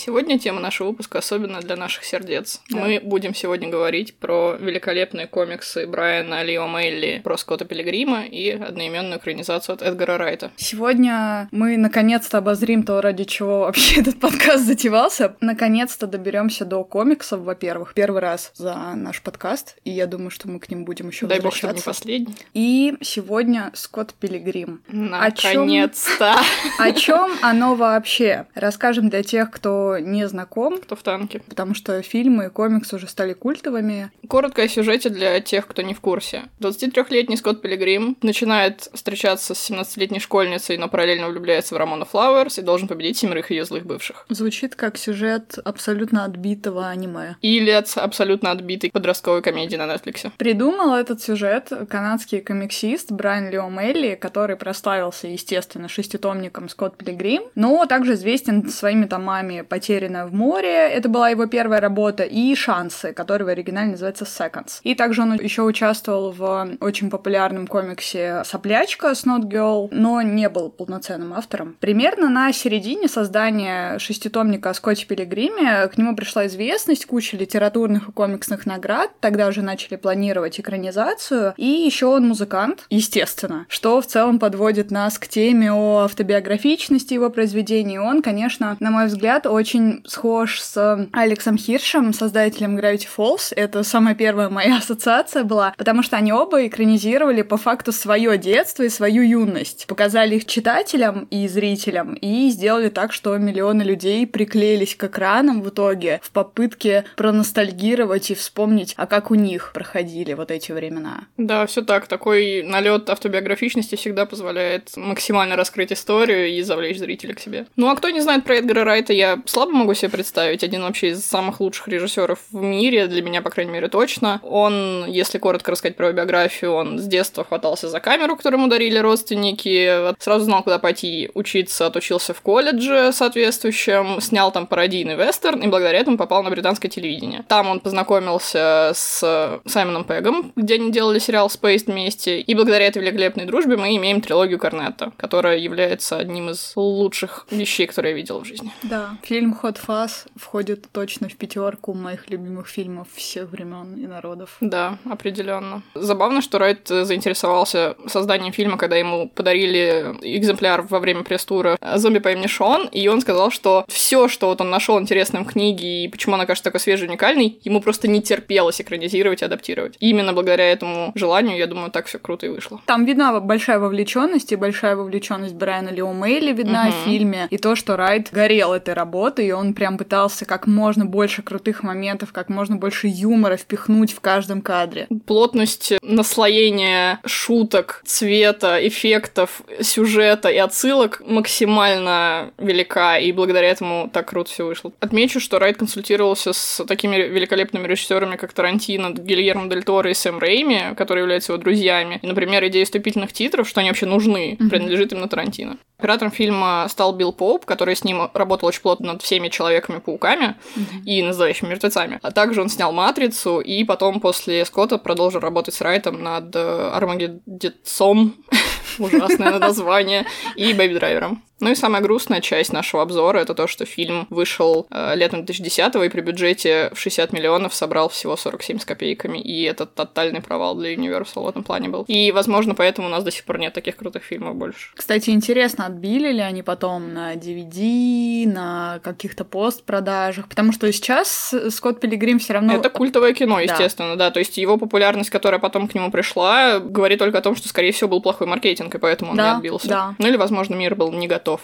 Сегодня тема нашего выпуска особенно для наших сердец. Да. Мы будем сегодня говорить про великолепные комиксы Брайана Лио Мелли, про Скотта Пилигрима и одноименную экранизацию от Эдгара Райта. Сегодня мы наконец-то обозрим то, ради чего вообще этот подкаст затевался. Наконец-то доберемся до комиксов, во-первых, первый раз за наш подкаст, и я думаю, что мы к ним будем еще Дай бог, что не последний. И сегодня Скотт Пилигрим. Наконец-то! О чем оно вообще? Расскажем для тех, кто не знаком. Кто в танке. Потому что фильмы и комиксы уже стали культовыми. Коротко о сюжете для тех, кто не в курсе. 23-летний Скотт Пилигрим начинает встречаться с 17-летней школьницей, но параллельно влюбляется в Рамона Флауэрс и должен победить семерых ее злых бывших. Звучит как сюжет абсолютно отбитого аниме. Или от абсолютно отбитой подростковой комедии на Netflix. Придумал этот сюжет канадский комиксист Брайан Лео Мелли, который прославился, естественно, шеститомником Скотт Пилигрим, но также известен своими томами «Потерянная в море», это была его первая работа, и «Шансы», который в оригинале называется «Seconds». И также он еще участвовал в очень популярном комиксе «Соплячка» с Not Girl, но не был полноценным автором. Примерно на середине создания шеститомника о Скотте Пилигриме к нему пришла известность, куча литературных и комиксных наград, тогда уже начали планировать экранизацию, и еще он музыкант, естественно, что в целом подводит нас к теме о автобиографичности его произведений. Он, конечно, на мой взгляд, очень очень схож с Алексом Хиршем, создателем Gravity Falls. Это самая первая моя ассоциация была, потому что они оба экранизировали по факту свое детство и свою юность. Показали их читателям и зрителям и сделали так, что миллионы людей приклеились к экранам в итоге в попытке проностальгировать и вспомнить, а как у них проходили вот эти времена. Да, все так. Такой налет автобиографичности всегда позволяет максимально раскрыть историю и завлечь зрителя к себе. Ну а кто не знает про Эдгара Райта, я слабо могу себе представить. Один вообще из самых лучших режиссеров в мире, для меня, по крайней мере, точно. Он, если коротко рассказать про его биографию, он с детства хватался за камеру, которую ему дарили родственники, сразу знал, куда пойти учиться, отучился в колледже соответствующем, снял там пародийный вестерн и благодаря этому попал на британское телевидение. Там он познакомился с Саймоном Пегом, где они делали сериал Space вместе, и благодаря этой великолепной дружбе мы имеем трилогию Корнетта, которая является одним из лучших вещей, которые я видела в жизни. Да, Фильм «Хот Фас» входит точно в пятерку моих любимых фильмов всех времен и народов. Да, определенно. Забавно, что Райт заинтересовался созданием фильма, когда ему подарили экземпляр во время пресс-тура «Зомби по имени Шон», и он сказал, что все, что вот он нашел интересным в книге и почему она кажется такой свежей, уникальной, ему просто не терпелось экранизировать и адаптировать. И именно благодаря этому желанию, я думаю, так все круто и вышло. Там видна большая вовлеченность, и большая вовлеченность Брайана Лео Мейли видна угу. в фильме, и то, что Райт горел этой работой работы, и он прям пытался как можно больше крутых моментов, как можно больше юмора впихнуть в каждом кадре. Плотность наслоения шуток, цвета, эффектов, сюжета и отсылок максимально велика, и благодаря этому так круто все вышло. Отмечу, что Райт консультировался с такими великолепными режиссерами, как Тарантино, Гильермо Дель Торо и Сэм Рейми, которые являются его друзьями. И, например, идея вступительных титров, что они вообще нужны, mm-hmm. принадлежит им на Тарантино. Оператором фильма стал Билл Поуп, который с ним работал очень плотно над всеми Человеками-пауками mm-hmm. и называющими мертвецами. А также он снял «Матрицу», и потом после Скотта продолжил работать с Райтом над э, Армагеддецом, ужасное название, и Бэби Драйвером. Ну и самая грустная часть нашего обзора это то, что фильм вышел э, летом 2010 и при бюджете в 60 миллионов собрал всего 47 с копейками, и это тотальный провал для Universal в этом плане был. И, возможно, поэтому у нас до сих пор нет таких крутых фильмов больше. Кстати, интересно, отбили ли они потом на DVD, на каких-то постпродажах, потому что сейчас Скотт Пилигрим все равно... Это культовое кино, естественно, да. да, то есть его популярность, которая потом к нему пришла, говорит только о том, что, скорее всего, был плохой маркетинг, и поэтому он да, не отбился. Да. Ну или, возможно, мир был не готов котов.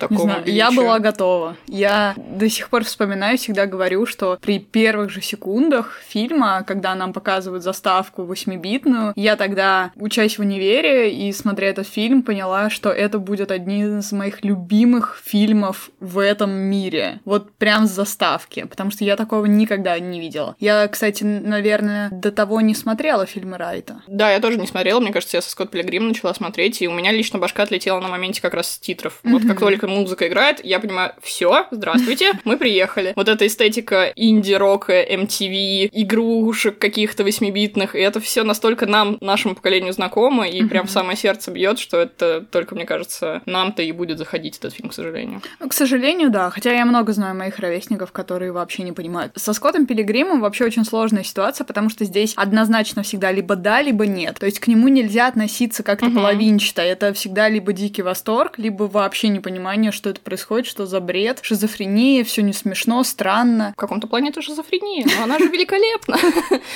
Готов. такому знаю, величию. Я была готова. Я до сих пор вспоминаю, всегда говорю, что при первых же секундах фильма, когда нам показывают заставку 8-битную, я тогда, учась в универе и смотря этот фильм, поняла, что это будет один из моих любимых фильмов в этом мире. Вот прям с заставки, потому что я такого никогда не видела. Я, кстати, наверное, до того не смотрела фильмы Райта. Да, я тоже не смотрела, мне кажется, я со Скотт Пилигрим начала смотреть, и у меня лично башка отлетела на моменте как раз с титров. Вот как только музыка играет, я понимаю, все, здравствуйте, мы приехали. Вот эта эстетика инди-рока, MTV, игрушек каких-то восьмибитных, и это все настолько нам, нашему поколению знакомо, и прям в самое сердце бьет, что это только, мне кажется, нам-то и будет заходить этот фильм, к сожалению. К сожалению, да. Хотя я много знаю моих ровесников, которые вообще не понимают. Со Скоттом Пилигримом вообще очень сложная ситуация, потому что здесь однозначно всегда либо да, либо нет. То есть к нему нельзя относиться как-то Мгм. половинчато. Это всегда либо дикий восторг, либо вообще непонимание, что это происходит, что за бред, шизофрения, все не смешно, странно. В каком-то плане это шизофрения, но она же великолепна.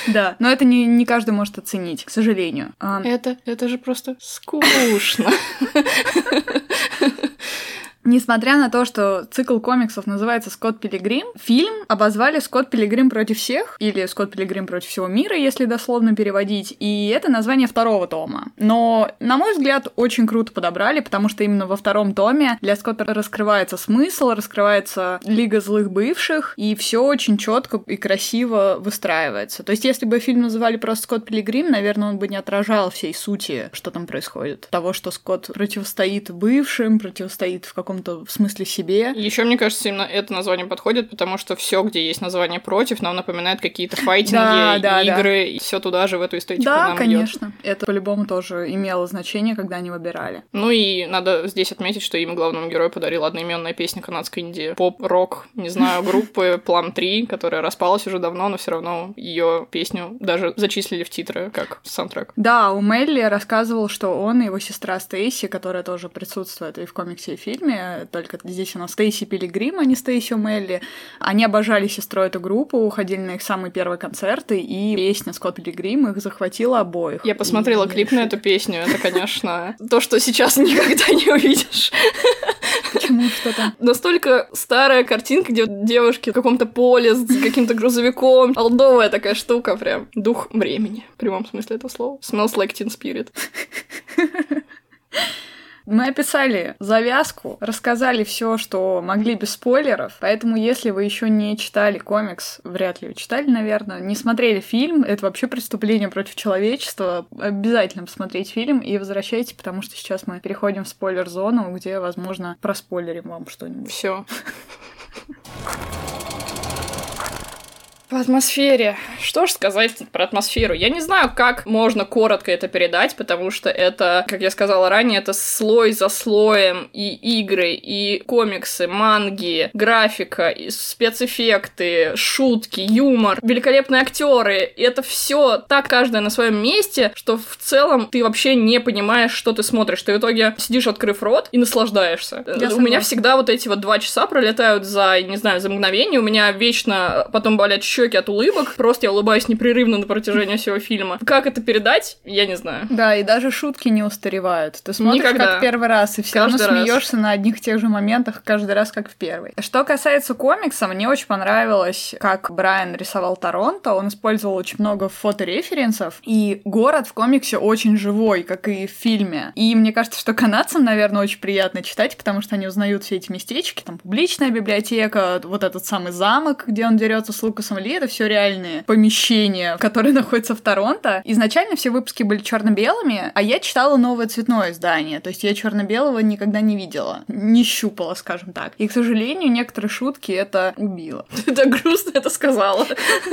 Да, но это не, не каждый может оценить, к сожалению. А, Это, это же просто скучно. Несмотря на то, что цикл комиксов называется «Скотт Пилигрим», фильм обозвали «Скотт Пилигрим против всех» или «Скотт Пилигрим против всего мира», если дословно переводить, и это название второго тома. Но, на мой взгляд, очень круто подобрали, потому что именно во втором томе для Скотта раскрывается смысл, раскрывается Лига злых бывших, и все очень четко и красиво выстраивается. То есть, если бы фильм называли просто «Скотт Пилигрим», наверное, он бы не отражал всей сути, что там происходит. Того, что Скотт противостоит бывшим, противостоит в каком-то смысле себе. Еще, мне кажется, именно это название подходит, потому что все, где есть название против, нам напоминает какие-то файтинги, Да, да, да. игры, и все туда же в эту эстетику Да, нам конечно. Это по-любому тоже имело значение, когда они выбирали. Ну и надо здесь отметить, что имя главному герою подарила одноименная песня канадской инди поп-рок, не знаю, группы Plum 3, которая распалась уже давно, но все равно ее песню даже зачислили в титры как саундтрек. Да, у Мелли рассказывал, что он и его сестра Стейси, которая тоже присутствует и в комиксе, и в фильме, только здесь у нас Стейси Пилигрим, а не Стейси Мелли, они обожали сестрой эту группу, ходили на их самые первые концерты, и песня Скотт Пилигрим их захватила обоих. Я посмотрела И клип на эту песню, это, конечно, то, что сейчас никогда не увидишь. Почему что там? Настолько старая картинка, где девушки в каком-то поле с каким-то грузовиком. Олдовая такая штука прям. Дух времени, в прямом смысле этого слова. Smells like teen spirit. Мы описали завязку, рассказали все, что могли без спойлеров, поэтому если вы еще не читали комикс, вряд ли читали, наверное, не смотрели фильм, это вообще преступление против человечества, обязательно посмотреть фильм и возвращайте, потому что сейчас мы переходим в спойлер-зону, где, возможно, проспойлерим вам что-нибудь. Все. По атмосфере. Что ж сказать про атмосферу? Я не знаю, как можно коротко это передать, потому что это, как я сказала ранее, это слой за слоем и игры, и комиксы, манги, графика, и спецэффекты, шутки, юмор, великолепные актеры. И это все так каждое на своем месте, что в целом ты вообще не понимаешь, что ты смотришь. Ты в итоге сидишь, открыв рот, и наслаждаешься. Я У меня всегда вот эти вот два часа пролетают за, не знаю, за мгновение. У меня вечно потом болят щеки от улыбок. Просто я улыбаюсь непрерывно на протяжении всего фильма. Как это передать, я не знаю. Да, и даже шутки не устаревают. Ты смотришь Никогда. как первый раз, и все равно Каждый раз. смеешься на одних и тех же моментах каждый раз, как в первый. Что касается комикса, мне очень понравилось, как Брайан рисовал Торонто. Он использовал очень много фотореференсов, и город в комиксе очень живой, как и в фильме. И мне кажется, что канадцам, наверное, очень приятно читать, потому что они узнают все эти местечки, там публичная библиотека, вот этот самый замок, где он дерется с Лукасом Ли, это все реальные помещения, которые находятся в Торонто. Изначально все выпуски были черно-белыми, а я читала новое цветное издание, то есть я черно-белого никогда не видела, не щупала, скажем так. И, к сожалению, некоторые шутки это убило. Ты так грустно это сказала.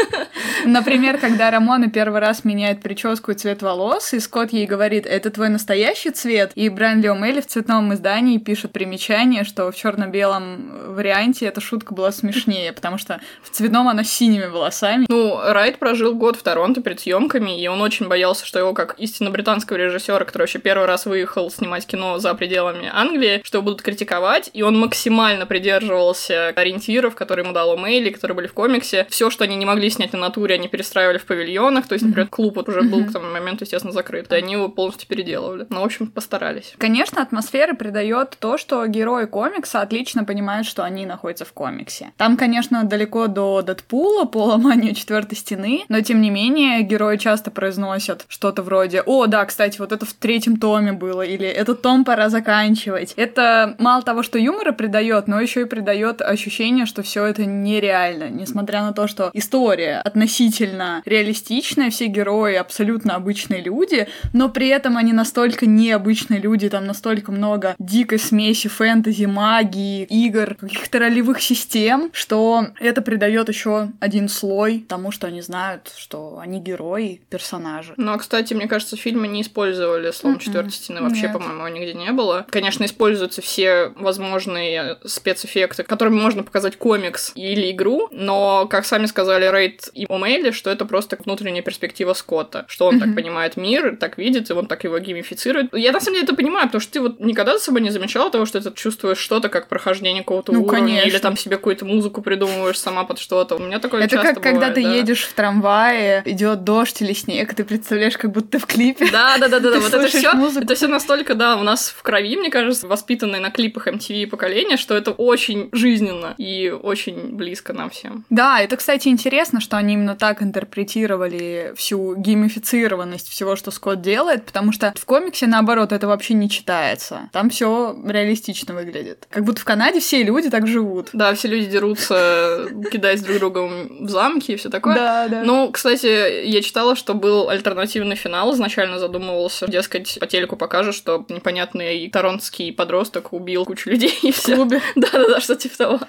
Например, когда Рамона первый раз меняет прическу и цвет волос, и Скотт ей говорит, это твой настоящий цвет, и Брайан Леомелли в цветном издании пишет примечание, что в черно-белом варианте эта шутка была смешнее, потому что в цветном она синими волосами. Ну, Райт прожил год в Торонто перед съемками, и он очень боялся, что его, как истинно британского режиссера, который вообще первый раз выехал снимать кино за пределами Англии, что его будут критиковать, и он максимально придерживался ориентиров, которые ему дал Мэйли, которые были в комиксе. Все, что они не могли снять на натуре, они перестраивали в павильонах, то есть, например, клуб вот уже был к тому моменту, естественно, закрыт, и они его полностью переделывали. Ну, в общем, постарались. Конечно, атмосфера придает то, что герои комикса отлично понимают, что они находятся в комиксе. Там, конечно, далеко до Дэдпула, по ломанию четвертой стены, но тем не менее герои часто произносят что-то вроде «О, да, кстати, вот это в третьем томе было», или «Этот том пора заканчивать». Это мало того, что юмора придает, но еще и придает ощущение, что все это нереально, несмотря на то, что история относительно реалистичная, все герои абсолютно обычные люди, но при этом они настолько необычные люди, там настолько много дикой смеси фэнтези, магии, игр, каких-то ролевых систем, что это придает еще один слой тому, что они знают, что они герои, персонажи. Ну, а, кстати, мне кажется, в фильме не использовали слово четвертой стены вообще, по-моему, нигде не было. Конечно, используются все возможные спецэффекты, которыми можно показать комикс или игру, но, как сами сказали Рейд и Омейли, что это просто внутренняя перспектива Скотта, что он так понимает мир, так видит, и он так его геймифицирует. Я на самом деле это понимаю, потому что ты вот никогда за собой не замечала того, что ты чувствуешь что-то как прохождение какого-то Ну, уровня, конечно. или там себе какую-то музыку придумываешь сама под что-то. У меня такое Это часто как когда бывает, ты да. едешь в трамвае, идет дождь или снег, ты представляешь, как будто в клипе. Да, да, да, да, Ты вот это все, музыку. это все настолько, да, у нас в крови, мне кажется, воспитанное на клипах MTV поколение, что это очень жизненно и очень близко нам всем. Да, это, кстати, интересно, что они именно так интерпретировали всю геймифицированность всего, что Скотт делает, потому что в комиксе, наоборот, это вообще не читается. Там все реалистично выглядит. Как будто в Канаде все люди так живут. Да, все люди дерутся, кидаясь друг другом в замки и все такое. Да, да. Ну, кстати, я читала, что был альтернативный финал, изначально задумывался, дескать, по телеку покажут, что непонятный торонтский подросток убил кучу людей и в все. клубе. Да-да-да, что типа того.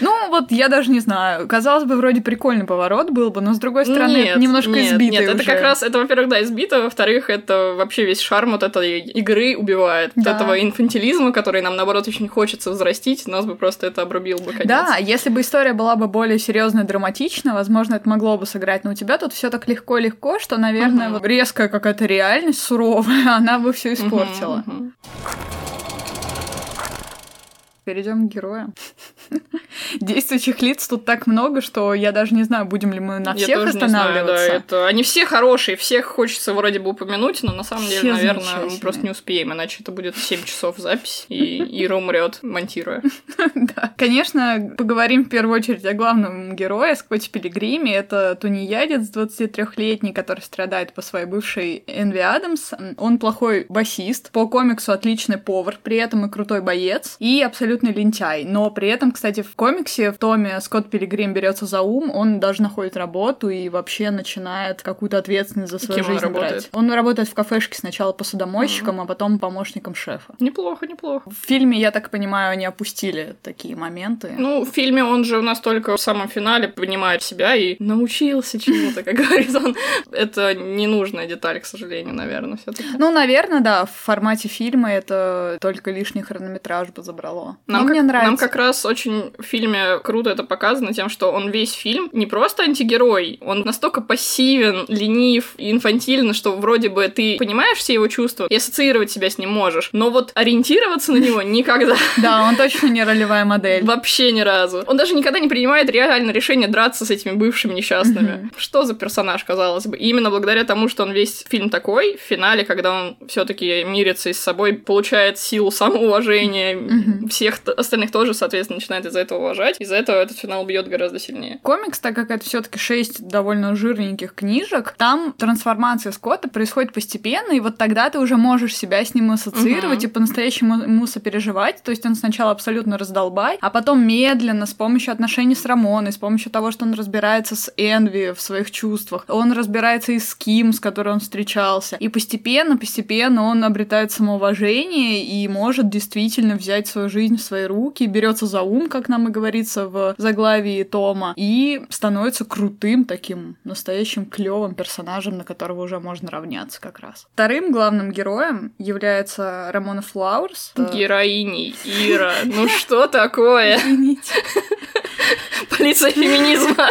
Ну, вот я даже не знаю. Казалось бы, вроде прикольный поворот был бы, но с другой стороны, Нет, это немножко нет, избитый Нет, это уже. как раз, это, во-первых, да, избито, во-вторых, это вообще весь шарм вот этой игры убивает. Вот Да. этого инфантилизма, который нам, наоборот, очень хочется взрастить, нас бы просто это обрубил бы конец. Да, если бы история была бы более серьезная, драматична, возможно, это могло бы сыграть. Но у тебя тут все так легко-легко, что, наверное, Мгм. вот резкая какая-то реальность суровая, она бы все испортила. мгм. Перейдем к героям. Действующих лиц тут так много, что я даже не знаю, будем ли мы на Я всех тоже не знаю, да, останавливаться. это... Они все хорошие, всех хочется вроде бы упомянуть, но на самом Все деле, наверное, мы просто не успеем, иначе это будет 7 часов запись, и Ира умрет, монтируя. Да. Конечно, поговорим в первую очередь о главном герое, Скотте Пилигриме. Это тунеядец 23-летний, который страдает по своей бывшей Энви Адамс. Он плохой басист, по комиксу отличный повар, при этом и крутой боец, и абсолютный лентяй. Но при этом, кстати, в комиксе, в томе Скотт Пилигрим берется за ум, он даже находит работу и вообще начинает какую-то ответственность за свою Кем он жизнь брать. работает? Он работает в кафешке сначала посудомойщиком, а потом помощником шефа. Неплохо, неплохо. В фильме, я так понимаю, они опустили такие моменты. Ну, в фильме он же у нас только в самом финале понимает себя и научился чему-то, как говорит он. Это ненужная деталь, к сожалению, наверное, все таки Ну, наверное, да, в формате фильма это только лишний хронометраж бы забрало. Нам, Но как, мне нравится. нам как раз очень в фильме круто это показано тем, что он весь фильм не просто антигерой, он настолько пассивен, ленив и инфантилен, что вроде бы ты понимаешь все его чувства и ассоциировать себя с ним можешь, но вот ориентироваться на него никогда. Да, он точно не ролевая модель. Вообще ни разу. Он даже никогда не принимает реально решение драться с этими бывшими несчастными. Что за персонаж, казалось бы. И именно благодаря тому, что он весь фильм такой, в финале, когда он все-таки мирится и с собой, получает силу самоуважения, всех остальных тоже, соответственно, начинает из-за этого уважать. Из-за этого этот финал бьет гораздо сильнее. Комикс, так как это все-таки шесть довольно жирненьких книжек, там трансформация Скотта происходит постепенно, и вот тогда ты уже можешь себя с ним ассоциировать Мгм. и по-настоящему ему сопереживать. То есть он сначала абсолютно раздолбай, а потом медленно, с помощью отношений с Рамоной, с помощью того, что он разбирается с Энви в своих чувствах, он разбирается и с Ким, с которой он встречался. И постепенно, постепенно он обретает самоуважение и может действительно взять свою жизнь в свои руки, берется за ум, как нам и говорится в заглавии Тома, и становится крутым таким настоящим клевым персонажем, на которого уже можно равняться как раз. Вторым главным героем является Рамона Флауэрс. Это- Героиней, Ира, ну что такое? Извините. Полиция феминизма.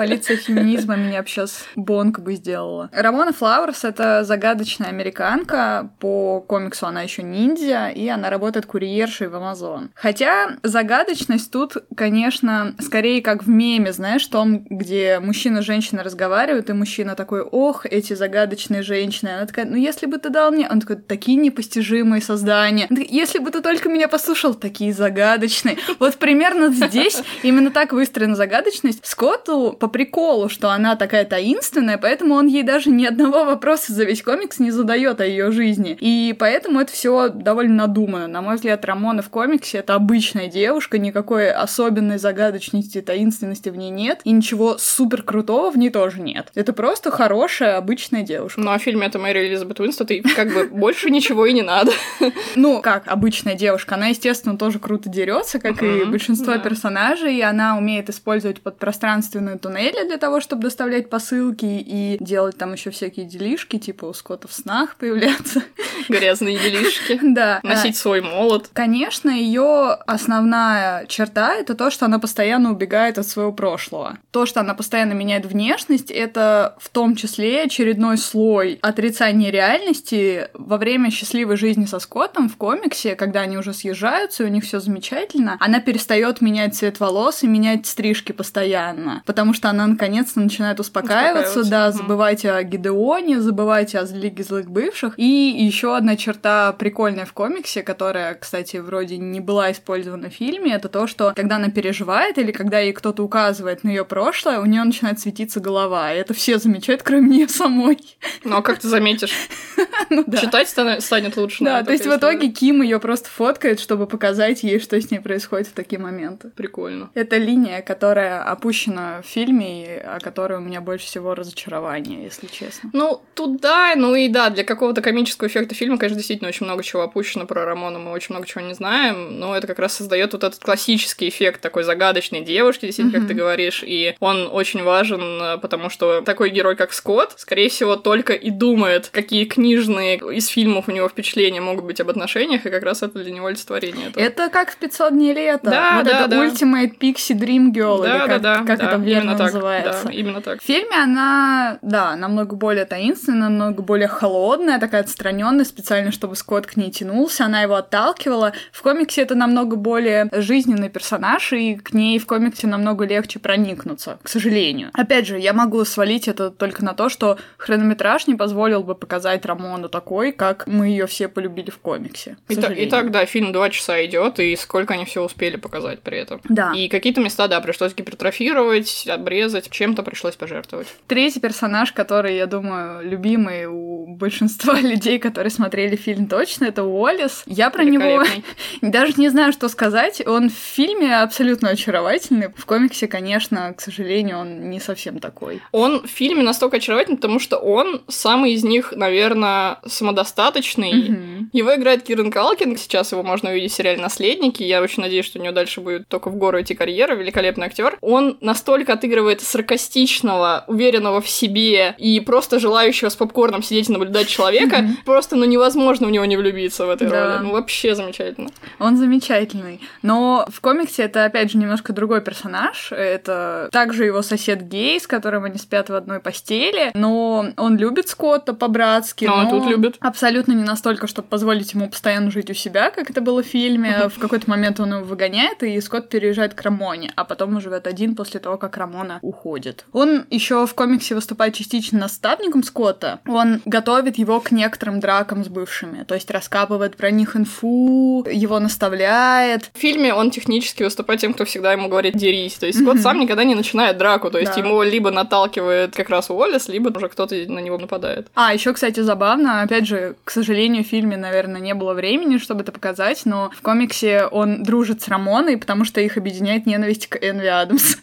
Полиция феминизма меня сейчас бонг бы сделала. Рамона Флауэрс — это загадочная американка. По комиксу она еще ниндзя, и она работает курьершей в Амазон. Хотя загадочность тут, конечно, скорее как в меме, знаешь, том, где мужчина и женщина разговаривают, и мужчина такой, ох, эти загадочные женщины. Она такая, ну если бы ты дал мне... Он такой, такие непостижимые создания. Если бы ты только меня послушал, такие загадочные. Вот примерно здесь именно так выстроена загадочность. Скотту по приколу, что она такая таинственная, поэтому он ей даже ни одного вопроса за весь комикс не задает о ее жизни. И поэтому это все довольно надумано. На мой взгляд, Рамона в комиксе это обычная девушка, никакой особенной загадочности, таинственности в ней нет, и ничего супер крутого в ней тоже нет. Это просто хорошая, обычная девушка. Ну, а в фильме это Мэри Элизабет Уинстон, и как бы больше ничего и не надо. Ну, как обычная девушка, она, естественно, тоже круто дерется, как и большинство персонажей, она умеет использовать подпространственную туннели для того, чтобы доставлять посылки и делать там еще всякие делишки, типа у Скотта в снах появляться. Грязные делишки. Да. Носить свой молот. Конечно, ее основная черта это то, что она постоянно убегает от своего прошлого. То, что она постоянно меняет внешность, это в том числе очередной слой отрицания реальности во время счастливой жизни со Скоттом в комиксе, когда они уже съезжаются, и у них все замечательно, она перестает менять цвет волос и менять стрижки постоянно, потому что она наконец-то начинает успокаиваться, да, забывать о Гидеоне, забывать о Лиге злых бывших. И еще одна черта прикольная в комиксе, которая, кстати, вроде не была использована в фильме, это то, что когда она переживает или когда ей кто-то указывает на ее прошлое, у нее начинает светиться голова. И это все замечают, кроме нее самой. Ну а как ты заметишь? ну, да. Читать станет лучше. Да, то есть в итоге Ким ее просто фоткает, чтобы показать ей, что с ней происходит в такие моменты. Прикольно. Это линия, которая опущена в фильме, и о которой у меня больше всего разочарование, если честно. Ну, тут да, ну и да, для какого-то комического эффекта фильма, конечно, действительно очень много чего опущено про Рамона, мы очень много чего не знаем, но это как раз создает вот этот классический эффект такой загадочной девушки, действительно, mm-hmm. как ты говоришь, и он очень важен, потому что такой герой, как Скотт, скорее всего, только и думает, какие книжные из фильмов у него впечатления могут быть об отношениях, и как раз это для него олицетворение. Этого. Это как в 500 дней лета. Да, вот да, это да. Ultimate Pixie Dream Girl, да, или как, да, да, как да, это верно так, называется. Да, именно так. В фильме она, да, намного более таинственная, намного более холодная, такая отстраненная, специально, чтобы Скотт к ней тянулся, она его отталкивала. В комиксе это намного более жизненный персонаж, и к ней в комиксе намного легче проникнуться, к сожалению. Опять же, я могу свалить это только на то, что хронометраж не позволил бы показать Рамону такой, как мы ее все полюбили в комиксе. И, та, и так, да, фильм два часа идет, и сколько они все успели показать при этом. Да. И какие-то места, да, пришлось гипертрофировать, обрезать, чем-то пришлось пожертвовать. Третий персонаж, который, я думаю, любимый у большинства людей, которые смотрели фильм точно, это Уоллес. Я про него даже не знаю, что сказать. Он в фильме абсолютно очаровательный. В комиксе, конечно, к сожалению, он не совсем такой. Он в фильме настолько очаровательный, потому что он самый из них, наверное, самодостаточный. Mm-hmm. Его играет Кирен Калкин. Сейчас его можно увидеть в сериале «Наследники». Я очень надеюсь, что у него дальше будет только в гору идти карьера. Великолепный актер. Он настолько отыгрывает саркастичного, уверенного в себе и просто желающего с попкорном сидеть и наблюдать человека. Mm-hmm. Просто, ну, невозможно в него не влюбиться в этой да. роли. Ну, вообще замечательно. Он замечательный. Но в комиксе это, опять же, немножко другой персонаж. Это также его сосед гей, с которым они спят в одной постели. Но он любит Скотта по-братски. Но, но он тут любит. Абсолютно не настолько, чтобы позволить ему постоянно жить у себя, как это было в фильме. В какой-то момент он его выгоняет, и Скотт переезжает к Рамоне, а потом он живет один после того, как Рамона уходит. Он еще в комиксе выступает частично наставником Скотта. Он готовит его к некоторым дракам с бывшими, то есть раскапывает про них инфу, его наставляет. В фильме он технически выступает тем, кто всегда ему говорит «дерись». То есть Скотт mm-hmm. сам никогда не начинает драку, то есть да. ему либо наталкивает как раз Уоллес, либо уже кто-то на него нападает. А, еще, кстати, забавно, опять же, к сожалению, в фильме, наверное, не было времени, чтобы это показать, но в комиксе он дружит с Рамоной, потому что их объединяет ненависть к Энви Адамс.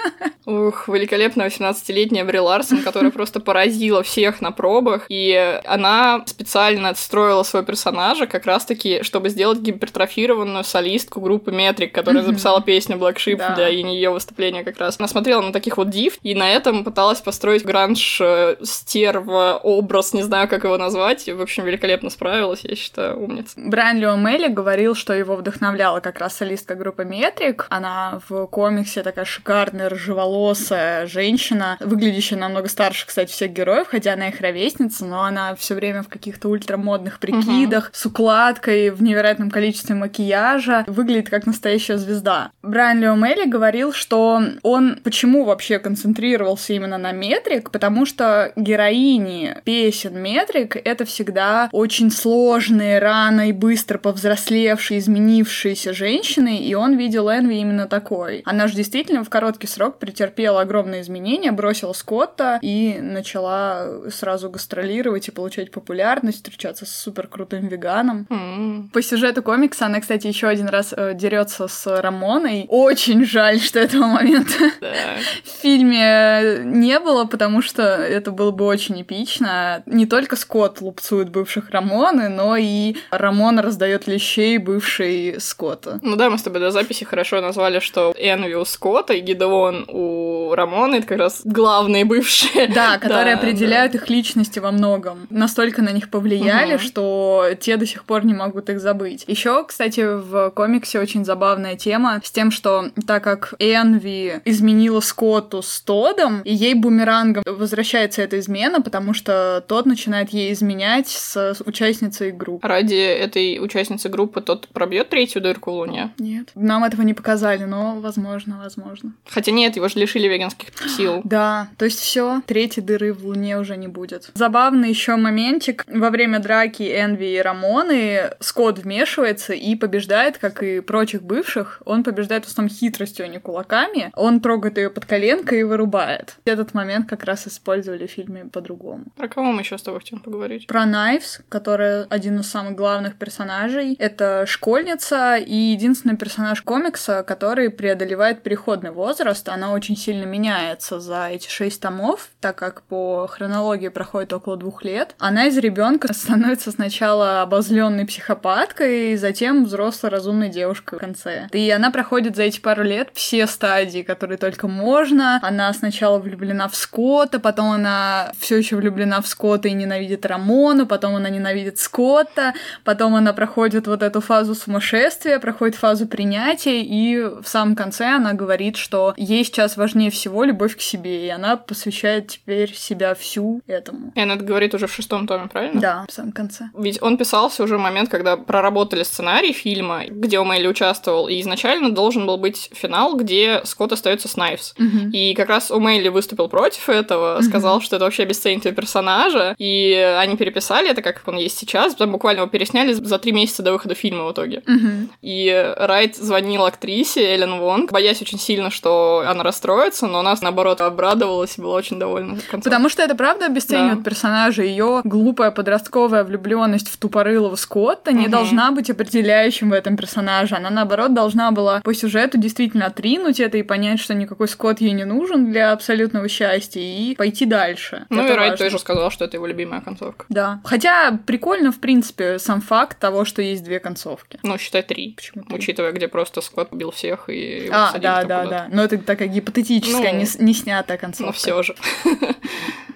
Ух, великолепная 18-летняя Бри Ларсон, которая просто поразила всех на пробах, и она специально отстроила своего персонажа как раз-таки, чтобы сделать гипертрофированную солистку группы Метрик, которая записала песню Black Sheep да. для ее выступления как раз. Она смотрела на таких вот див, и на этом пыталась построить гранж э, стерва образ, не знаю, как его назвать. В общем, великолепно справилась, я считаю, умница. Брайан Лео Мелли говорил, что его вдохновляла как раз солистка группы Метрик. Она в комиксе такая шикарная, рыжеволосая женщина, выглядящая намного старше, кстати, всех героев, хотя она их ровесница, но она все время в каких-то ультрамодных прикидах, угу. с укладкой, в невероятном количестве макияжа, выглядит как настоящая звезда. Брайан Лео Мелли говорил, что он почему вообще концентрировался именно на метрик, потому что героини песен метрик — это всегда очень сложные, рано и быстро повзрослевшие, изменившиеся женщины, и он видел Энви именно такой. Она же действительно в короткий срок претерпела огромные изменения, бросила Скотта и начала сразу гастролировать и получать популярность, встречаться с супер крутым веганом. Mm. По сюжету комикса она, кстати, еще один раз э, дерется с Рамоной. Очень жаль, что этого момента в фильме не было, потому что это было бы очень эпично. Не только Скотт лупцует бывших Рамоны, но и Рамона раздает лещей бывшей Скотта. Ну да, мы с тобой до записи хорошо назвали, что Энви у Скотта и Гидеон у Рамоны это как раз главные бывшие. Да, которые определяют их личности во многом. Настолько на них повлияли, что те до сих пор не могут их забыть. Еще, кстати, в комиксе очень забавная тема с тем, что так как Энви изменила Скотту с Тодом, и ей бумерангом возвращается эта измена, потому что тот начинает ей изменять с участницей группы. Ради этой участницы группы тот пробьет третью дырку в Луне? Нет. Нам этого не показали, но возможно, возможно. Хотя нет, его же лишили веганских сил. Да, то есть все, третьей дыры в Луне уже не будет. Забавный еще моментик. Во время драки Энви и Рамоны Скотт вмешивается и побеждает, как и прочих бывших. Он побеждает в основном хитростью, а не кулаками. Он трогает ее под коленкой и вырубает. Этот момент как раз использовали в фильме по-другому. Про кого мы еще с тобой хотим поговорить? Про Найвс, которая один из самых главных персонажей. Это школьница и единственный персонаж комикса, который преодолевает переходный возраст. Она очень сильно меняется за эти шесть томов, так как по хронологии проходит около двух лет. Она из ребенка становится сначала обозленной психопаткой, затем взрослой разумной девушкой в конце. И она проходит за эти пару лет все стадии, которые только можно. Она сначала влюблена в Скотта, потом она все еще влюблена в Скотта и ненавидит Рамону, потом она ненавидит Скотта, потом она проходит вот эту фазу сумасшествия, проходит фазу принятия, и в самом конце она говорит, что ей сейчас важнее всего любовь к себе, и она посвящает теперь себя всю этому. И она это говорит уже в шестом томе, правильно? Да, в самом конце. Ведь он писался уже в момент, когда проработали сценарий фильма, где Омейли участвовал, и изначально должен был быть финал, где Скотт остается с Найвс. Угу. И как раз Омейли выступил против этого, угу. сказал, что это вообще обесценит ее персонажа, и они переписали это, как он есть сейчас, потом буквально его пересняли за три месяца до выхода фильма в итоге. Угу. И Райт звонил актрисе Эллен Вонг, боясь очень сильно, что она расстроится, но она, наоборот, обрадовалась и была очень довольна. Потому что это правда обесценивает да. персонажа. Ее глупая подростковая влюбленность в тупорылого Скотта угу. не должна быть определяющим в этом персонаже. Она, наоборот, должна была по сюжету действительно отринуть это и понять, что никакой Скотт ей не нужен для абсолютного счастья, и пойти дальше. Ну это и Райт тоже сказал, что это его любимая концовка. Да. Хотя прикольно, в принципе, сам факт того, что есть две концовки. Ну, считай три. Почему три? Учитывая, где просто Скотт убил всех и А, да, да, да. Но это такая гипотетическая, ну, не, не снятая концовка. Ну, все же.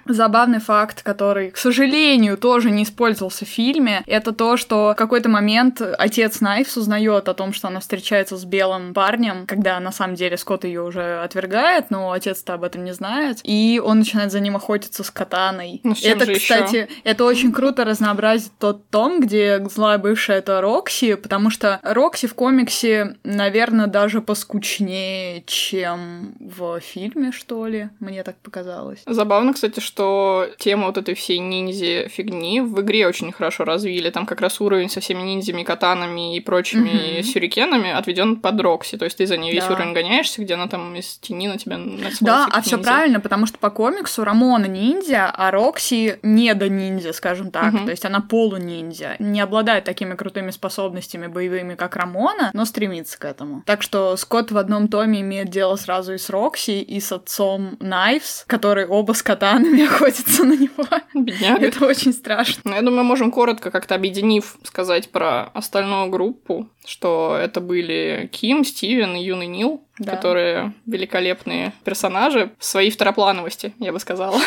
Забавный факт, который, к сожалению, тоже не использовался в фильме, это то, что в какой-то момент отец Найфс узнает о том, что она встречается с белым парнем, когда на самом деле Скотт ее уже отвергает, но отец-то об этом не знает, и он начинает за ним охотиться с катаной. Ну, это, кстати, еще? это очень круто разнообразит тот том, где злая бывшая это Рокси, потому что Рокси в комиксе, наверное, даже поскучнее, чем в фильме, что ли, мне так показалось. Забавно, кстати, что что тему вот этой всей ниндзя-фигни в игре очень хорошо развили. Там как раз уровень со всеми ниндзями, катанами и прочими mm-hmm. сюрикенами отведен под Рокси. То есть ты за ней да. весь уровень гоняешься, где она там из тени на тебя Да, а все правильно, потому что по комиксу Рамона ниндзя, а Рокси не до ниндзя, скажем так. Mm-hmm. То есть она полу-ниндзя. Не обладает такими крутыми способностями боевыми, как Рамона, но стремится к этому. Так что Скотт в одном томе имеет дело сразу и с Рокси, и с отцом Найвс, который оба с катанами охотятся на него. Бедняга. Это очень страшно. Ну, я думаю, можем коротко как-то объединив сказать про остальную группу, что это были Ким, Стивен и юный Нил да. которые великолепные персонажи в своей второплановости, я бы сказала.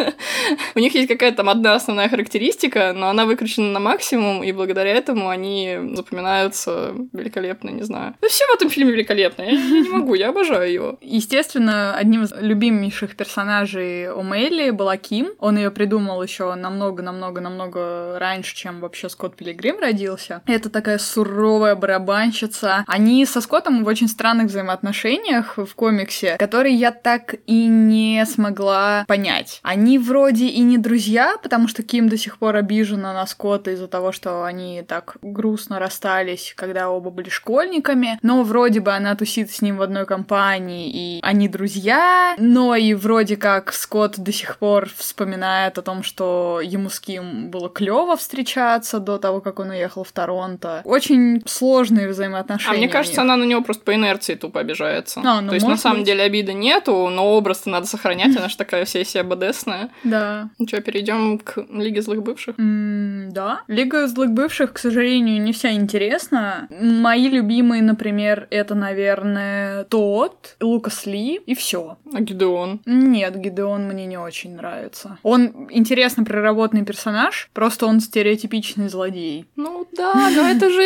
У них есть какая-то там одна основная характеристика, но она выкручена на максимум, и благодаря этому они запоминаются великолепно, не знаю. Ну, все в этом фильме великолепно, я не могу, я обожаю его. Естественно, одним из любимейших персонажей у Мелли была Ким. Он ее придумал еще намного-намного-намного раньше, чем вообще Скотт Пилигрим родился. Это такая суровая барабанщица. Они со Скоттом в очень странных взаимоотношениях отношениях в комиксе, которые я так и не смогла понять. Они вроде и не друзья, потому что Ким до сих пор обижена на Скотта из-за того, что они так грустно расстались, когда оба были школьниками, но вроде бы она тусит с ним в одной компании, и они друзья, но и вроде как Скотт до сих пор вспоминает о том, что ему с Ким было клево встречаться до того, как он уехал в Торонто. Очень сложные взаимоотношения. А мне кажется, она на него просто по инерции тупо обижается. А, ну, То есть, на самом быть. деле, обиды нету, но образ-то надо сохранять, она же такая вся себя БДСная. Да. Ну что, перейдем к Лиге злых бывших? да. Лига злых бывших, к сожалению, не вся интересна. Мои любимые, например, это, наверное, тот, Лукас Ли, и все. А Гидеон? Нет, Гидеон мне не очень нравится. Он интересно проработанный персонаж, просто он стереотипичный злодей. Ну да, но это же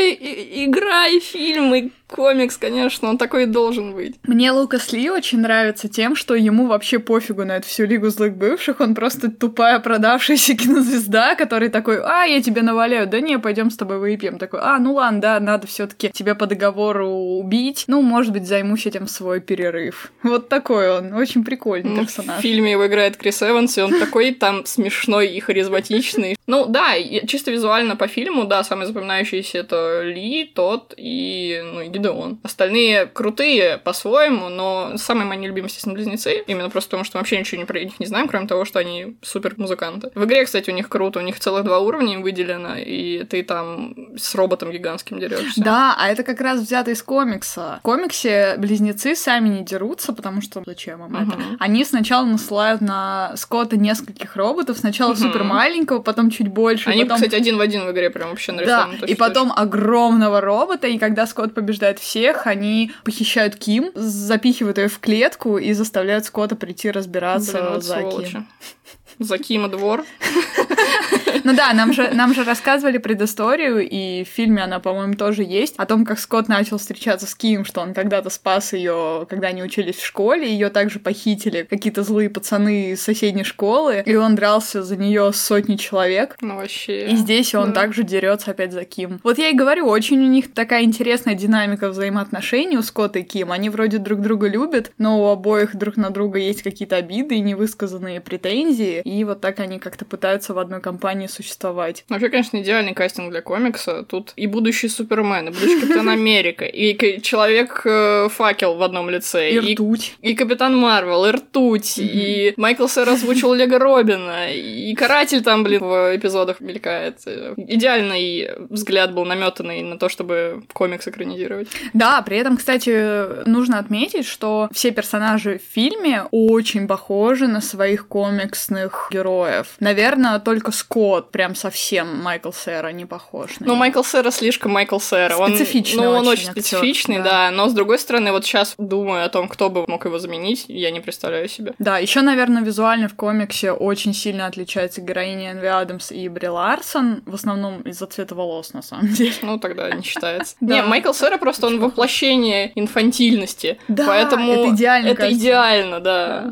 игра и фильм, и комикс, конечно, он такой и должен быть. Мне Лукас Ли очень нравится тем, что ему вообще пофигу на эту всю Лигу злых бывших, он просто тупая продавшаяся кинозвезда, который такой, а, я тебе наваляю, да не, пойдем с тобой выпьем. Такой, а, ну ладно, да, надо все таки тебя по договору убить, ну, может быть, займусь этим в свой перерыв. Вот такой он, очень прикольный ну, персонаж. В фильме его играет Крис Эванс, и он такой там смешной и харизматичный. Ну, да, чисто визуально по фильму, да, самый запоминающийся это Ли, тот и, ну, и Гидеон. Остальные крутые по-своему, но самые мои любимые, естественно, близнецы. Именно просто потому, что мы вообще ничего не про них не знаем, кроме того, что они супер музыканты. В игре, кстати, у них круто, у них целых два уровня им выделено, и ты там с роботом гигантским дерешься. Да, а это как раз взято из комикса. В комиксе близнецы сами не дерутся, потому что зачем им uh-huh. это? Они сначала насылают на Скотта нескольких роботов, сначала uh-huh. супер маленького, потом чуть больше. Они, потом... кстати, один в один в игре прям вообще нарисованы. Да, и потом огромного робота, и когда Скотт побеждает всех, они похищают Ким, запихивают ее в клетку и заставляют Скотта прийти разбираться Блин, вот за сволочи. Ким. За Кима двор. Ну да, нам же, нам же рассказывали предысторию, и в фильме она, по-моему, тоже есть, о том, как Скотт начал встречаться с Ким, что он когда-то спас ее, когда они учились в школе, ее также похитили какие-то злые пацаны из соседней школы, и он дрался за нее с сотней человек. Ну вообще. И здесь он да. также дерется опять за Ким. Вот я и говорю, очень у них такая интересная динамика взаимоотношений у Скотта и Ким. Они вроде друг друга любят, но у обоих друг на друга есть какие-то обиды и невысказанные претензии, и вот так они как-то пытаются в одной компании существовать. Вообще, конечно, идеальный кастинг для комикса. Тут и будущий Супермен, и будущий Капитан Америка, и Человек-факел в одном лице. И Ртуть. И Капитан Марвел, и Ртуть, и Майкл Сэр озвучил Лего Робина, и Каратель там, блин, в эпизодах мелькает. Идеальный взгляд был наметанный на то, чтобы комикс экранизировать. Да, при этом, кстати, нужно отметить, что все персонажи в фильме очень похожи на своих комиксных героев. Наверное, только Скотт прям совсем Майкл Сэра не похож. На ну, Майкл Сэра слишком Майкл Сэра. Специфичный он, ну, он очень, очень специфичный, да. да. Но с другой стороны, вот сейчас думаю о том, кто бы мог его заменить, я не представляю себе. Да, еще, наверное, визуально в комиксе очень сильно отличается героиня Энви Адамс и Бри Ларсон, в основном из-за цвета волос, на самом деле. Ну, тогда не считается. Не, Майкл Сэра просто он воплощение инфантильности. Да, поэтому это идеально. Это идеально, да.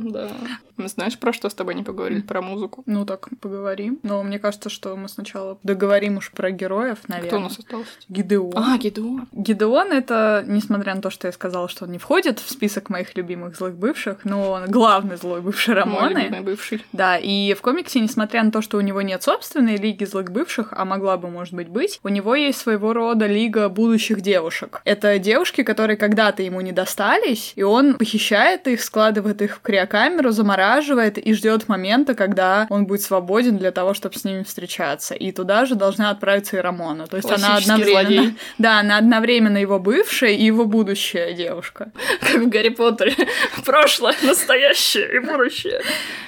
Знаешь, про что с тобой не поговорили? Про музыку. Ну так, поговорим. Но мне кажется, что мы сначала договорим уж про героев, наверное. Кто у нас остался? Гидеон. А, Гидеон. Гидеон — это, несмотря на то, что я сказала, что он не входит в список моих любимых злых бывших, но он главный злой бывший Рамоны. Мой любимый бывший. Да, и в комиксе, несмотря на то, что у него нет собственной лиги злых бывших, а могла бы, может быть, быть, у него есть своего рода лига будущих девушек. Это девушки, которые когда-то ему не достались, и он похищает их, складывает их в криокамеру, замораживает и ждет момента, когда он будет свободен для того, чтобы с ними встречаться. И туда же должна отправиться и Рамона. То есть она одновременно... злодей. Да, она одновременно его бывшая и его будущая девушка. Как в Гарри Поттере. Прошлое, настоящее и будущее.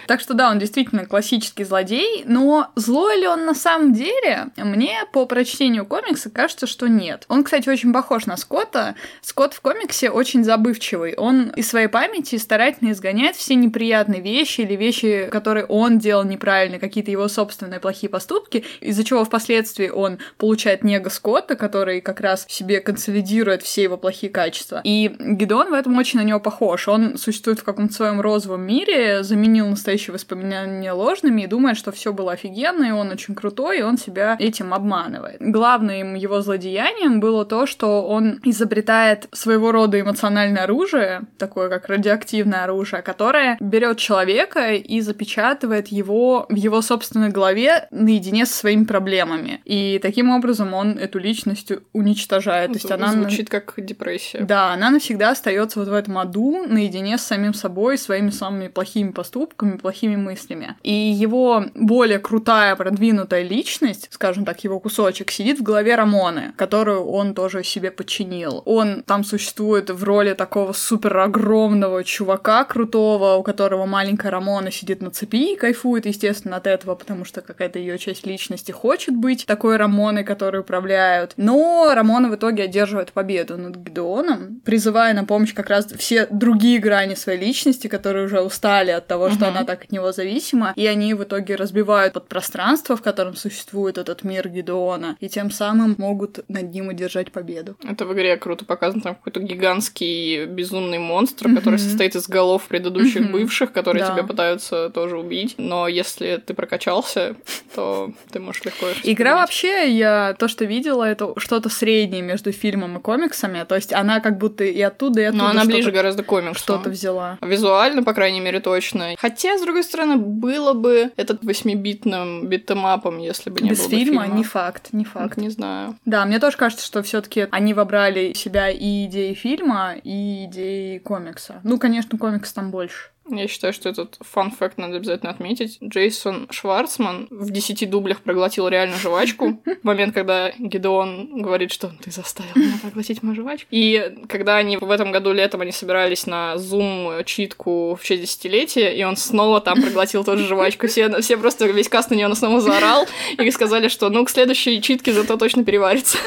Так что да, он действительно классический злодей, но злой ли он на самом деле? Мне по прочтению комикса кажется, что нет. Он, кстати, очень похож на Скотта. Скотт в комиксе очень забывчивый. Он из своей памяти старательно изгоняет все неприятные вещи или вещи, которые он делал неправильно, какие-то его собственные плохие поступки, из-за чего впоследствии он получает него Скотта, который как раз в себе консолидирует все его плохие качества. И Гидон в этом очень на него похож. Он существует в каком-то своем розовом мире, заменил настоящие воспоминания ложными и думает, что все было офигенно, и он очень крутой, и он себя этим обманывает. Главным его злодеянием было то, что он изобретает своего рода эмоциональное оружие, такое как радиоактивное оружие, которое берет человека и запечатывает его в его собственной голове наедине со своими проблемами. И таким образом он эту личность уничтожает. То есть она... Звучит как депрессия. Да, она навсегда остается вот в этом аду наедине с самим собой, своими самыми плохими поступками, плохими мыслями. И его более крутая, продвинутая личность, скажем так, его кусочек, сидит в голове Рамоны, которую он тоже себе подчинил. Он там существует в роли такого супер огромного чувака крутого, у которого маленькая Рамона сидит на цепи и кайфует, естественно, от этого, потому что какая-то ее часть личности хочет быть такой Рамоной, которой управляют. Но Рамона в итоге одерживает победу над Гидеоном, призывая на помощь как раз все другие грани своей личности, которые уже устали от того, что Мгм. она так от него зависима, и они в итоге разбивают подпространство, в котором существует этот мир Гидеона, и тем самым могут над ним одержать победу. Это в игре круто показано, там какой-то гигантский безумный монстр, Мгм. который состоит из голов предыдущих Мгм. бывших, которые Да. тебя пытаются тоже убить. Но если ты прокачался, то ты можешь легко их Игра вообще, я то, что видела, это что-то среднее между фильмом и комиксами, то есть она как будто и оттуда, и оттуда Но она ближе гораздо к комиксу. что-то взяла. Визуально, по крайней мере, точно. Хотя, с другой стороны, было бы этот восьмибитным битэмапом, если бы не Без было бы фильма, фильма. не факт, не факт. Не знаю. Да, мне тоже кажется, что все-таки они вобрали в себя и идеи фильма, и идеи комикса. Ну, конечно, комикс там больше. Я считаю, что этот фан-факт надо обязательно отметить. Джейсон Шварцман в десяти дублях проглотил реально жвачку. В момент, когда Гидеон говорит, что ты заставил меня проглотить мою жвачку. И когда они в этом году летом они собирались на Zoom читку в 60-летие, и он снова там проглотил тоже жвачку. Все, все просто, весь каст на него снова заорал, и сказали, что ну к следующей читке зато точно переварится.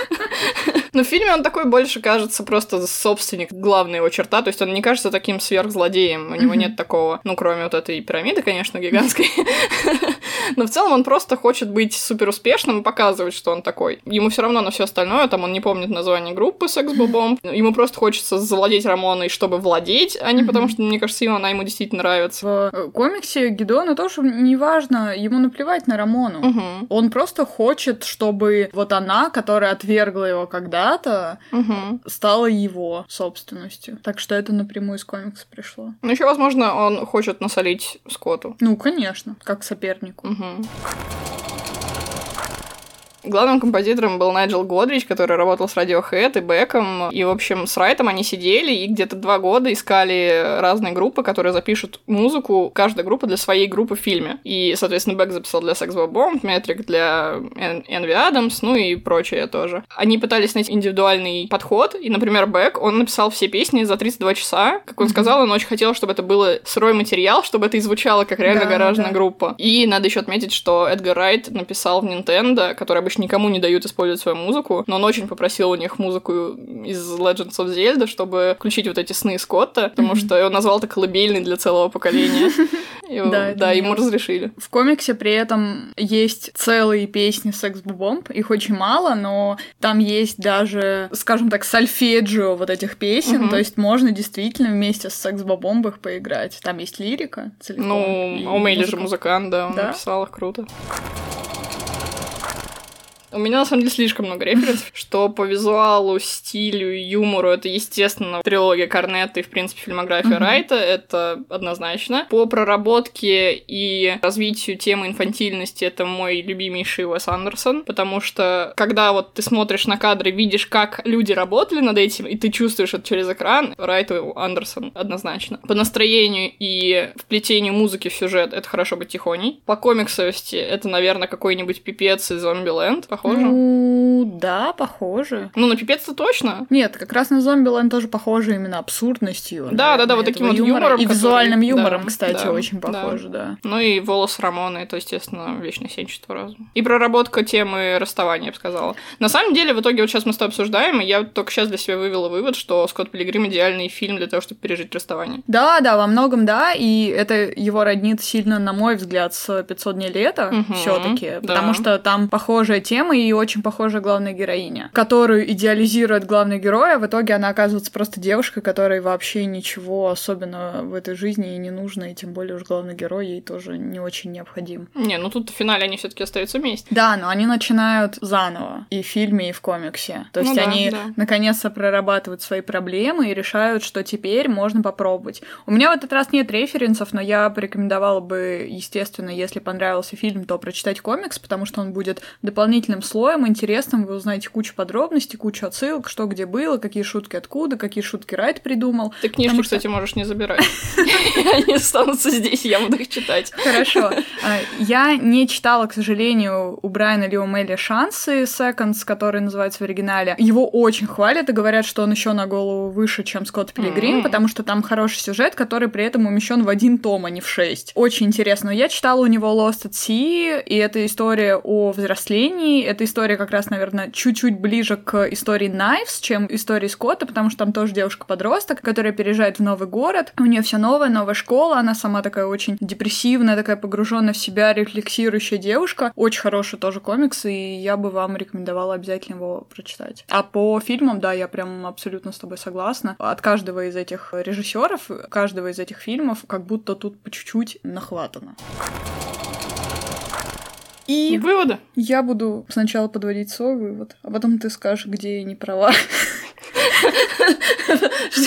Но в фильме он такой больше кажется просто собственник, главная его черта, то есть он не кажется таким сверхзлодеем, у него нет такого, ну, кроме вот этой пирамиды, конечно, гигантской. Но в целом он просто хочет быть супер успешным и показывать, что он такой. Ему все равно на все остальное, там он не помнит название группы секс-бобом, ему просто хочется завладеть Рамоной, чтобы владеть, а не потому, что, мне кажется, ему она ему действительно нравится. В э, комиксе Гидеона тоже не важно, ему наплевать на Рамону. Мгм. Он просто хочет, чтобы вот она, которая отвергла его когда-то, Мгм. стала его собственностью. Так что это напрямую из комикса пришло. Ну, еще, возможно, он хочет насолить Скотту. Ну, конечно, как сопернику. Mm-hmm. Главным композитором был Найджел Годрич, который работал с Radiohead и Беком. И, в общем, с Райтом они сидели и где-то два года искали разные группы, которые запишут музыку, каждая группа для своей группы в фильме. И, соответственно, Бек записал для Sex Bomb, Метрик для Энви Адамс, ну и прочее тоже. Они пытались найти индивидуальный подход, и, например, Бек, он написал все песни за 32 часа. Как он сказал, он очень хотел, чтобы это было сырой материал, чтобы это и звучало как реально Да, гаражная да. группа. И надо еще отметить, что Эдгар Райт написал в Nintendo, который обычно никому не дают использовать свою музыку, но он очень попросил у них музыку из Legends of Zelda, чтобы включить вот эти сны Скотта, потому Мгм. что он назвал это колыбельной для целого поколения. Да, да ему разрешили. В комиксе при этом есть целые песни секс-бомб, их очень мало, но там есть даже, скажем так, сальфеджио вот этих песен, то есть можно действительно вместе с секс-бомб их поиграть. Там есть лирика целиком. Ну, а у Мэйли же музыкант, да, он написал их круто. У меня, на самом деле, слишком много референсов, что по визуалу, стилю, юмору это, естественно, трилогия Корнетта и, в принципе, фильмография Райта, это однозначно. По проработке и развитию темы инфантильности это мой любимейший Уэс Андерсон, потому что, когда вот ты смотришь на кадры, видишь, как люди работали над этим, и ты чувствуешь это через экран, Райт и Андерсон однозначно. По настроению и вплетению музыки в сюжет это хорошо быть тихоней. По комиксовости это, наверное, какой-нибудь пипец из Зомбиленд, похоже? Ну, да, похоже. Ну, на пипец-то точно. Нет, как раз на Зомбиленд тоже похоже именно абсурдностью. Да, да, да, вот таким вот юмором. И визуальным юмором, да, кстати, да, очень похоже, да. да. Ну и волос Рамона, это, естественно, вечное сенчество разума. И проработка темы расставания, я бы сказала. На самом деле, в итоге, вот сейчас мы с тобой обсуждаем, и я только сейчас для себя вывела вывод, что Скотт Пилигрим идеальный фильм для того, чтобы пережить расставание. Да, да, во многом да, и это его роднит сильно, на мой взгляд, с 500 дней лета угу, все таки да. потому что там похожая тема, и очень похожая главная героиня, которую идеализирует главный герой, а в итоге она оказывается просто девушкой, которой вообще ничего особенного в этой жизни и не нужно, и тем более уж главный герой ей тоже не очень необходим. Не, ну тут в финале они все таки остаются вместе. Да, но они начинают заново и в фильме, и в комиксе. То есть ну, да, они да. наконец-то прорабатывают свои проблемы и решают, что теперь можно попробовать. У меня в этот раз нет референсов, но я порекомендовала бы, естественно, если понравился фильм, то прочитать комикс, потому что он будет дополнительным слоем интересным, вы узнаете кучу подробностей, кучу отсылок, что где было, какие шутки откуда, какие шутки Райт придумал. Ты книжки, что... кстати, можешь не забирать. Они останутся здесь, я буду их читать. Хорошо. А, я не читала, к сожалению, у Брайана Ли Омеля «Шансы» Seconds, который называется в оригинале. Его очень хвалят и говорят, что он еще на голову выше, чем Скотт Пилигрим, потому что там хороший сюжет, который при этом умещен в один том, а не в шесть. Очень интересно. Я читала у него Lost at Sea, и это история о взрослении, это история как раз, наверное, чуть-чуть ближе к истории Найвс, чем истории Скотта, потому что там тоже девушка-подросток, которая переезжает в новый город. У нее все новое, новая школа, она сама такая очень депрессивная, такая погруженная в себя, рефлексирующая девушка. Очень хороший тоже комикс, и я бы вам рекомендовала обязательно его прочитать. А по фильмам, да, я прям абсолютно с тобой согласна. От каждого из этих режиссеров, каждого из этих фильмов, как будто тут по чуть-чуть нахватано. И выводы. Я буду сначала подводить свой вывод, а потом ты скажешь, где я не права.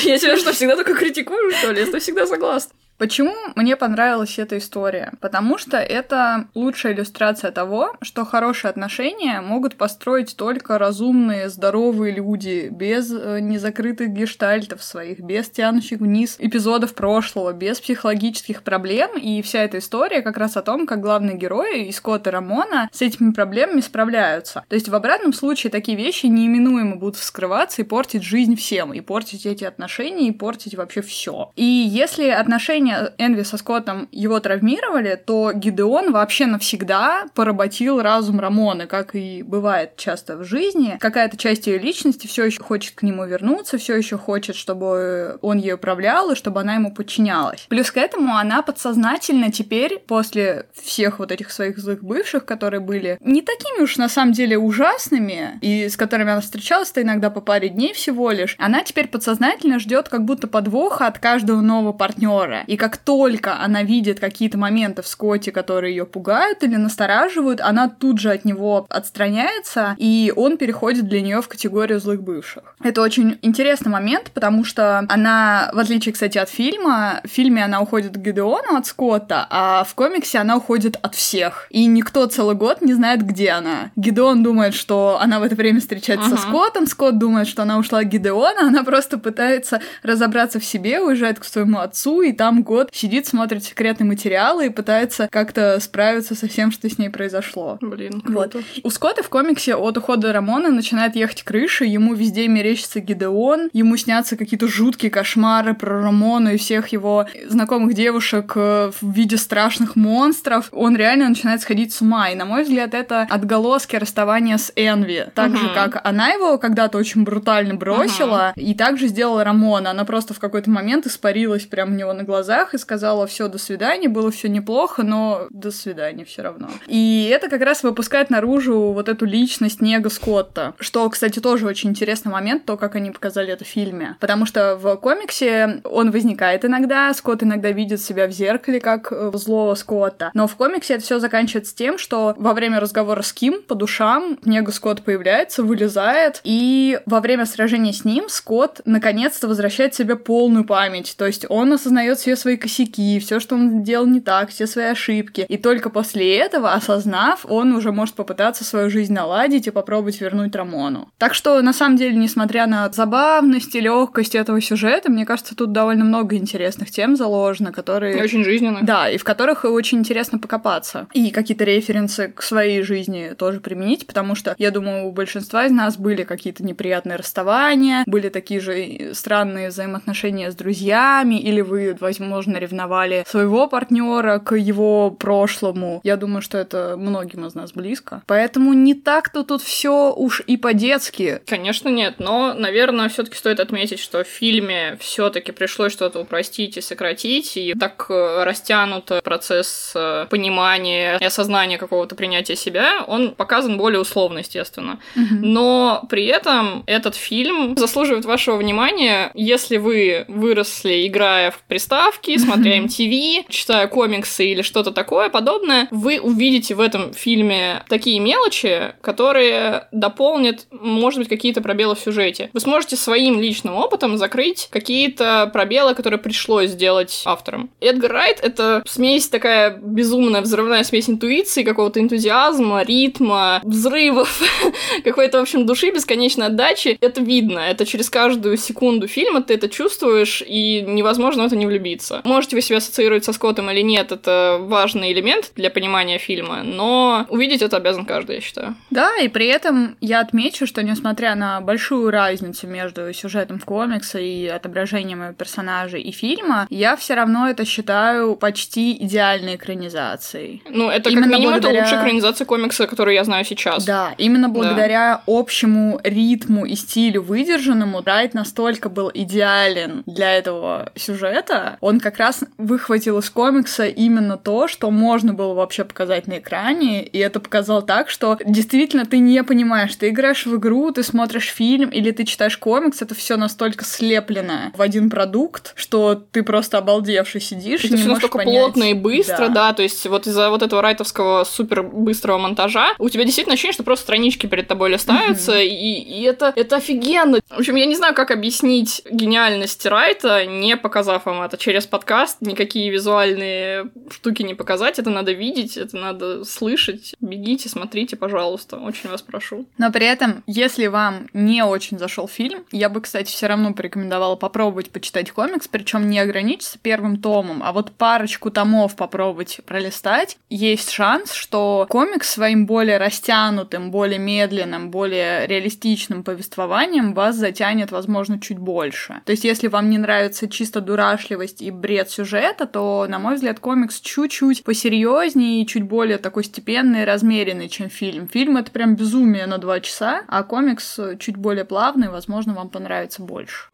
Я тебя что, всегда только критикую, что ли? Я всегда согласна. Почему мне понравилась эта история? Потому что это лучшая иллюстрация того, что хорошие отношения могут построить только разумные, здоровые люди, без э, незакрытых гештальтов своих, без тянущих вниз эпизодов прошлого, без психологических проблем. И вся эта история как раз о том, как главные герои, Скотт и Рамона, с этими проблемами справляются. То есть в обратном случае такие вещи неименуемо будут вскрываться и портить жизнь всем, и портить эти отношения, и портить вообще все. И если отношения отношения Энви со Скоттом его травмировали, то Гидеон вообще навсегда поработил разум Рамоны, как и бывает часто в жизни. Какая-то часть ее личности все еще хочет к нему вернуться, все еще хочет, чтобы он ее управлял и чтобы она ему подчинялась. Плюс к этому она подсознательно теперь, после всех вот этих своих злых бывших, которые были не такими уж на самом деле ужасными, и с которыми она встречалась-то иногда по паре дней всего лишь, она теперь подсознательно ждет как будто подвоха от каждого нового партнера. И как только она видит какие-то моменты в Скотте, которые ее пугают или настораживают, она тут же от него отстраняется, и он переходит для нее в категорию злых бывших. Это очень интересный момент, потому что она, в отличие, кстати, от фильма, в фильме она уходит к Гидеону от Скотта, а в комиксе она уходит от всех. И никто целый год не знает, где она. Гидеон думает, что она в это время встречается uh-huh. со Скоттом, Скотт думает, что она ушла к Гидеону, она просто пытается разобраться в себе, уезжает к своему отцу, и там год сидит, смотрит секретные материалы и пытается как-то справиться со всем, что с ней произошло. Блин, круто. Вот. У Скотта в комиксе от ухода Рамона начинает ехать крыша, ему везде мерещится Гидеон, ему снятся какие-то жуткие кошмары про Рамону и всех его знакомых девушек э, в виде страшных монстров. Он реально начинает сходить с ума, и, на мой взгляд, это отголоски расставания с Энви. Так uh-huh. же, как она его когда-то очень брутально бросила, uh-huh. и также сделала Рамона. Она просто в какой-то момент испарилась прямо у него на глазах глазах и сказала все до свидания, было все неплохо, но до свидания все равно. И это как раз выпускает наружу вот эту личность Нега Скотта, что, кстати, тоже очень интересный момент, то, как они показали это в фильме. Потому что в комиксе он возникает иногда, Скотт иногда видит себя в зеркале как э, злого Скотта. Но в комиксе это все заканчивается тем, что во время разговора с Ким по душам Нега Скотт появляется, вылезает, и во время сражения с ним Скотт наконец-то возвращает себе полную память. То есть он осознает все свои косяки, все, что он делал не так, все свои ошибки. И только после этого, осознав, он уже может попытаться свою жизнь наладить и попробовать вернуть Рамону. Так что, на самом деле, несмотря на забавность и легкость этого сюжета, мне кажется, тут довольно много интересных тем заложено, которые... И очень жизненно. Да, и в которых очень интересно покопаться. И какие-то референсы к своей жизни тоже применить, потому что, я думаю, у большинства из нас были какие-то неприятные расставания, были такие же странные взаимоотношения с друзьями, или вы, возможно, ревновали своего партнера к его прошлому. Я думаю, что это многим из нас близко. Поэтому не так-то тут все уж и по-детски. Конечно, нет, но, наверное, все-таки стоит отметить, что в фильме все-таки пришлось что-то упростить и сократить, и так э, растянут процесс э, понимания и осознания какого-то принятия себя, он показан более условно, естественно. Но при этом этот фильм заслуживает вашего внимания, если вы выросли, играя в приставки, смотря MTV, читая комиксы или что-то такое подобное, вы увидите в этом фильме такие мелочи, которые дополнят, может быть, какие-то пробелы в сюжете. Вы сможете своим личным опытом закрыть какие-то пробелы, которые пришлось сделать автором. Эдгар Райт — это смесь такая безумная, взрывная смесь интуиции, какого-то энтузиазма, ритма, взрывов, какой-то, в общем, души, бесконечной отдачи. Это видно, это через каждую секунду фильма ты это чувствуешь, и невозможно в это не влюбиться. Можете вы себя ассоциировать со Скоттом или нет, это важный элемент для понимания фильма, но увидеть это обязан каждый, я считаю. Да, и при этом я отмечу, что несмотря на большую разницу между сюжетом в комиксе и отображением персонажей и фильма, я все равно это считаю почти идеальной экранизацией. Ну, это именно как минимум благодаря... это лучшая экранизация комикса, которую я знаю сейчас. Да, именно благодаря да. общему ритму и стилю выдержанному, Райт настолько был идеален для этого сюжета, он как раз выхватил из комикса именно то, что можно было вообще показать на экране, и это показал так, что действительно ты не понимаешь, ты играешь в игру, ты смотришь фильм или ты читаешь комикс, это все настолько слеплено в один продукт, что ты просто обалдевший сидишь это все настолько понять. плотно и быстро, да. да, то есть вот из-за вот этого райтовского супер быстрого монтажа у тебя действительно ощущение, что просто странички перед тобой листаются, mm-hmm. и, и это, это офигенно. В общем, я не знаю, как объяснить гениальность Райта, не показав вам это через подкаст, никакие визуальные штуки не показать, это надо видеть, это надо слышать. Бегите, смотрите, пожалуйста, очень вас прошу. Но при этом, если вам не очень зашел фильм, я бы, кстати, все равно порекомендовала попробовать почитать комикс, причем не ограничиться первым томом, а вот парочку томов попробовать пролистать. Есть шанс, что комикс своим более растянутым, более медленным, более реалистичным повествованием вас затянет, возможно, чуть больше. То есть, если вам не нравится чисто дурашливость и бред сюжета, то, на мой взгляд, комикс чуть-чуть посерьезнее и чуть более такой степенный и размеренный, чем фильм. Фильм — это прям безумие на два часа, а комикс чуть более плавный, возможно, вам понравится больше.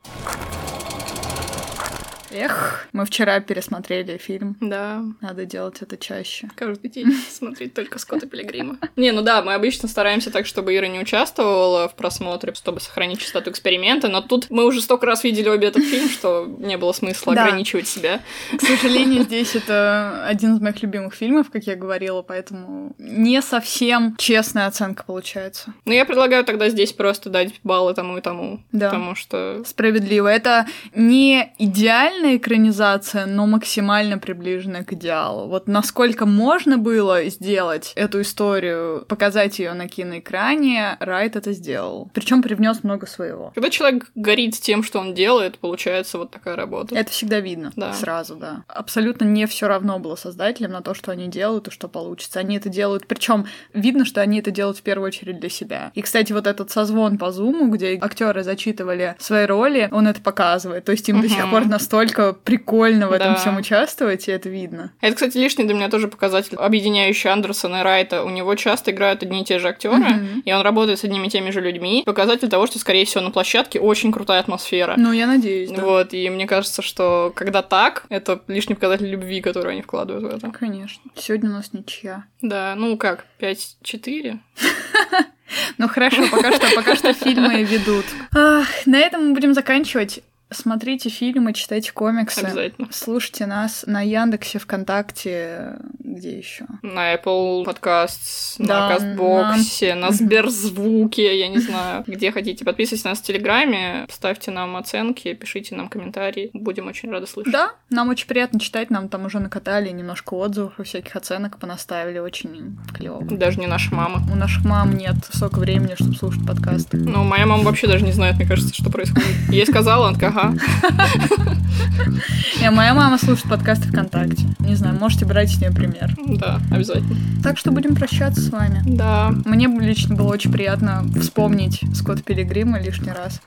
Эх, мы вчера пересмотрели фильм. Да. Надо делать это чаще. Каждый день смотреть только Скотта Пилигрима. Не, ну да, мы обычно стараемся так, чтобы Ира не участвовала в просмотре, чтобы сохранить частоту эксперимента, но тут мы уже столько раз видели обе этот фильм, что не было смысла ограничивать себя. К сожалению, здесь это один из моих любимых фильмов, как я говорила, поэтому не совсем честная оценка получается. Ну, я предлагаю тогда здесь просто дать баллы тому и тому, да. потому что... Справедливо. Это не идеально идеальная экранизация, но максимально приближенная к идеалу. Вот насколько можно было сделать эту историю, показать ее на киноэкране, Райт это сделал. Причем привнес много своего. Когда человек горит тем, что он делает, получается вот такая работа. Это всегда видно. Да. Сразу, да. Абсолютно не все равно было создателям на то, что они делают и что получится. Они это делают. Причем видно, что они это делают в первую очередь для себя. И, кстати, вот этот созвон по зуму, где актеры зачитывали свои роли, он это показывает. То есть им uh-huh. до сих пор настолько насколько прикольно в этом Да. всем участвовать, и это видно. Это, кстати, лишний для меня тоже показатель, объединяющий Андерсона и Райта. У него часто играют одни и те же актеры, Мгм. и он работает с одними и теми же людьми. Показатель того, что, скорее всего, на площадке очень крутая атмосфера. Ну, я надеюсь, да. Вот, и мне кажется, что когда так, это лишний показатель любви, который они вкладывают в это. Конечно. Сегодня у нас ничья. Да, ну как, 5-4? Ну хорошо, пока что, пока что фильмы ведут. Ах, на этом мы будем заканчивать. Смотрите фильмы, читайте комиксы. Обязательно. Слушайте нас на Яндексе, ВКонтакте, где еще? На Apple Podcasts, Да, на Кастбоксе, на Мгм. Сберзвуке, я не знаю, где хотите. Подписывайтесь на нас в Телеграме, ставьте нам оценки, пишите нам комментарии. Будем очень рады слышать. Да, нам очень приятно читать, нам там уже накатали немножко отзывов и всяких оценок понаставили, очень клево. Даже не наша мама. У наших мам нет столько времени, чтобы слушать подкасты. Ну, моя мама вообще даже не знает, мне кажется, что происходит. Ей сказала, она такая, ага. И моя мама слушает подкасты ВКонтакте. Не знаю, можете брать с нее пример. Да, обязательно. Так что будем прощаться с вами. Да, Мне лично было очень приятно вспомнить Скотт Пилигрима лишний раз.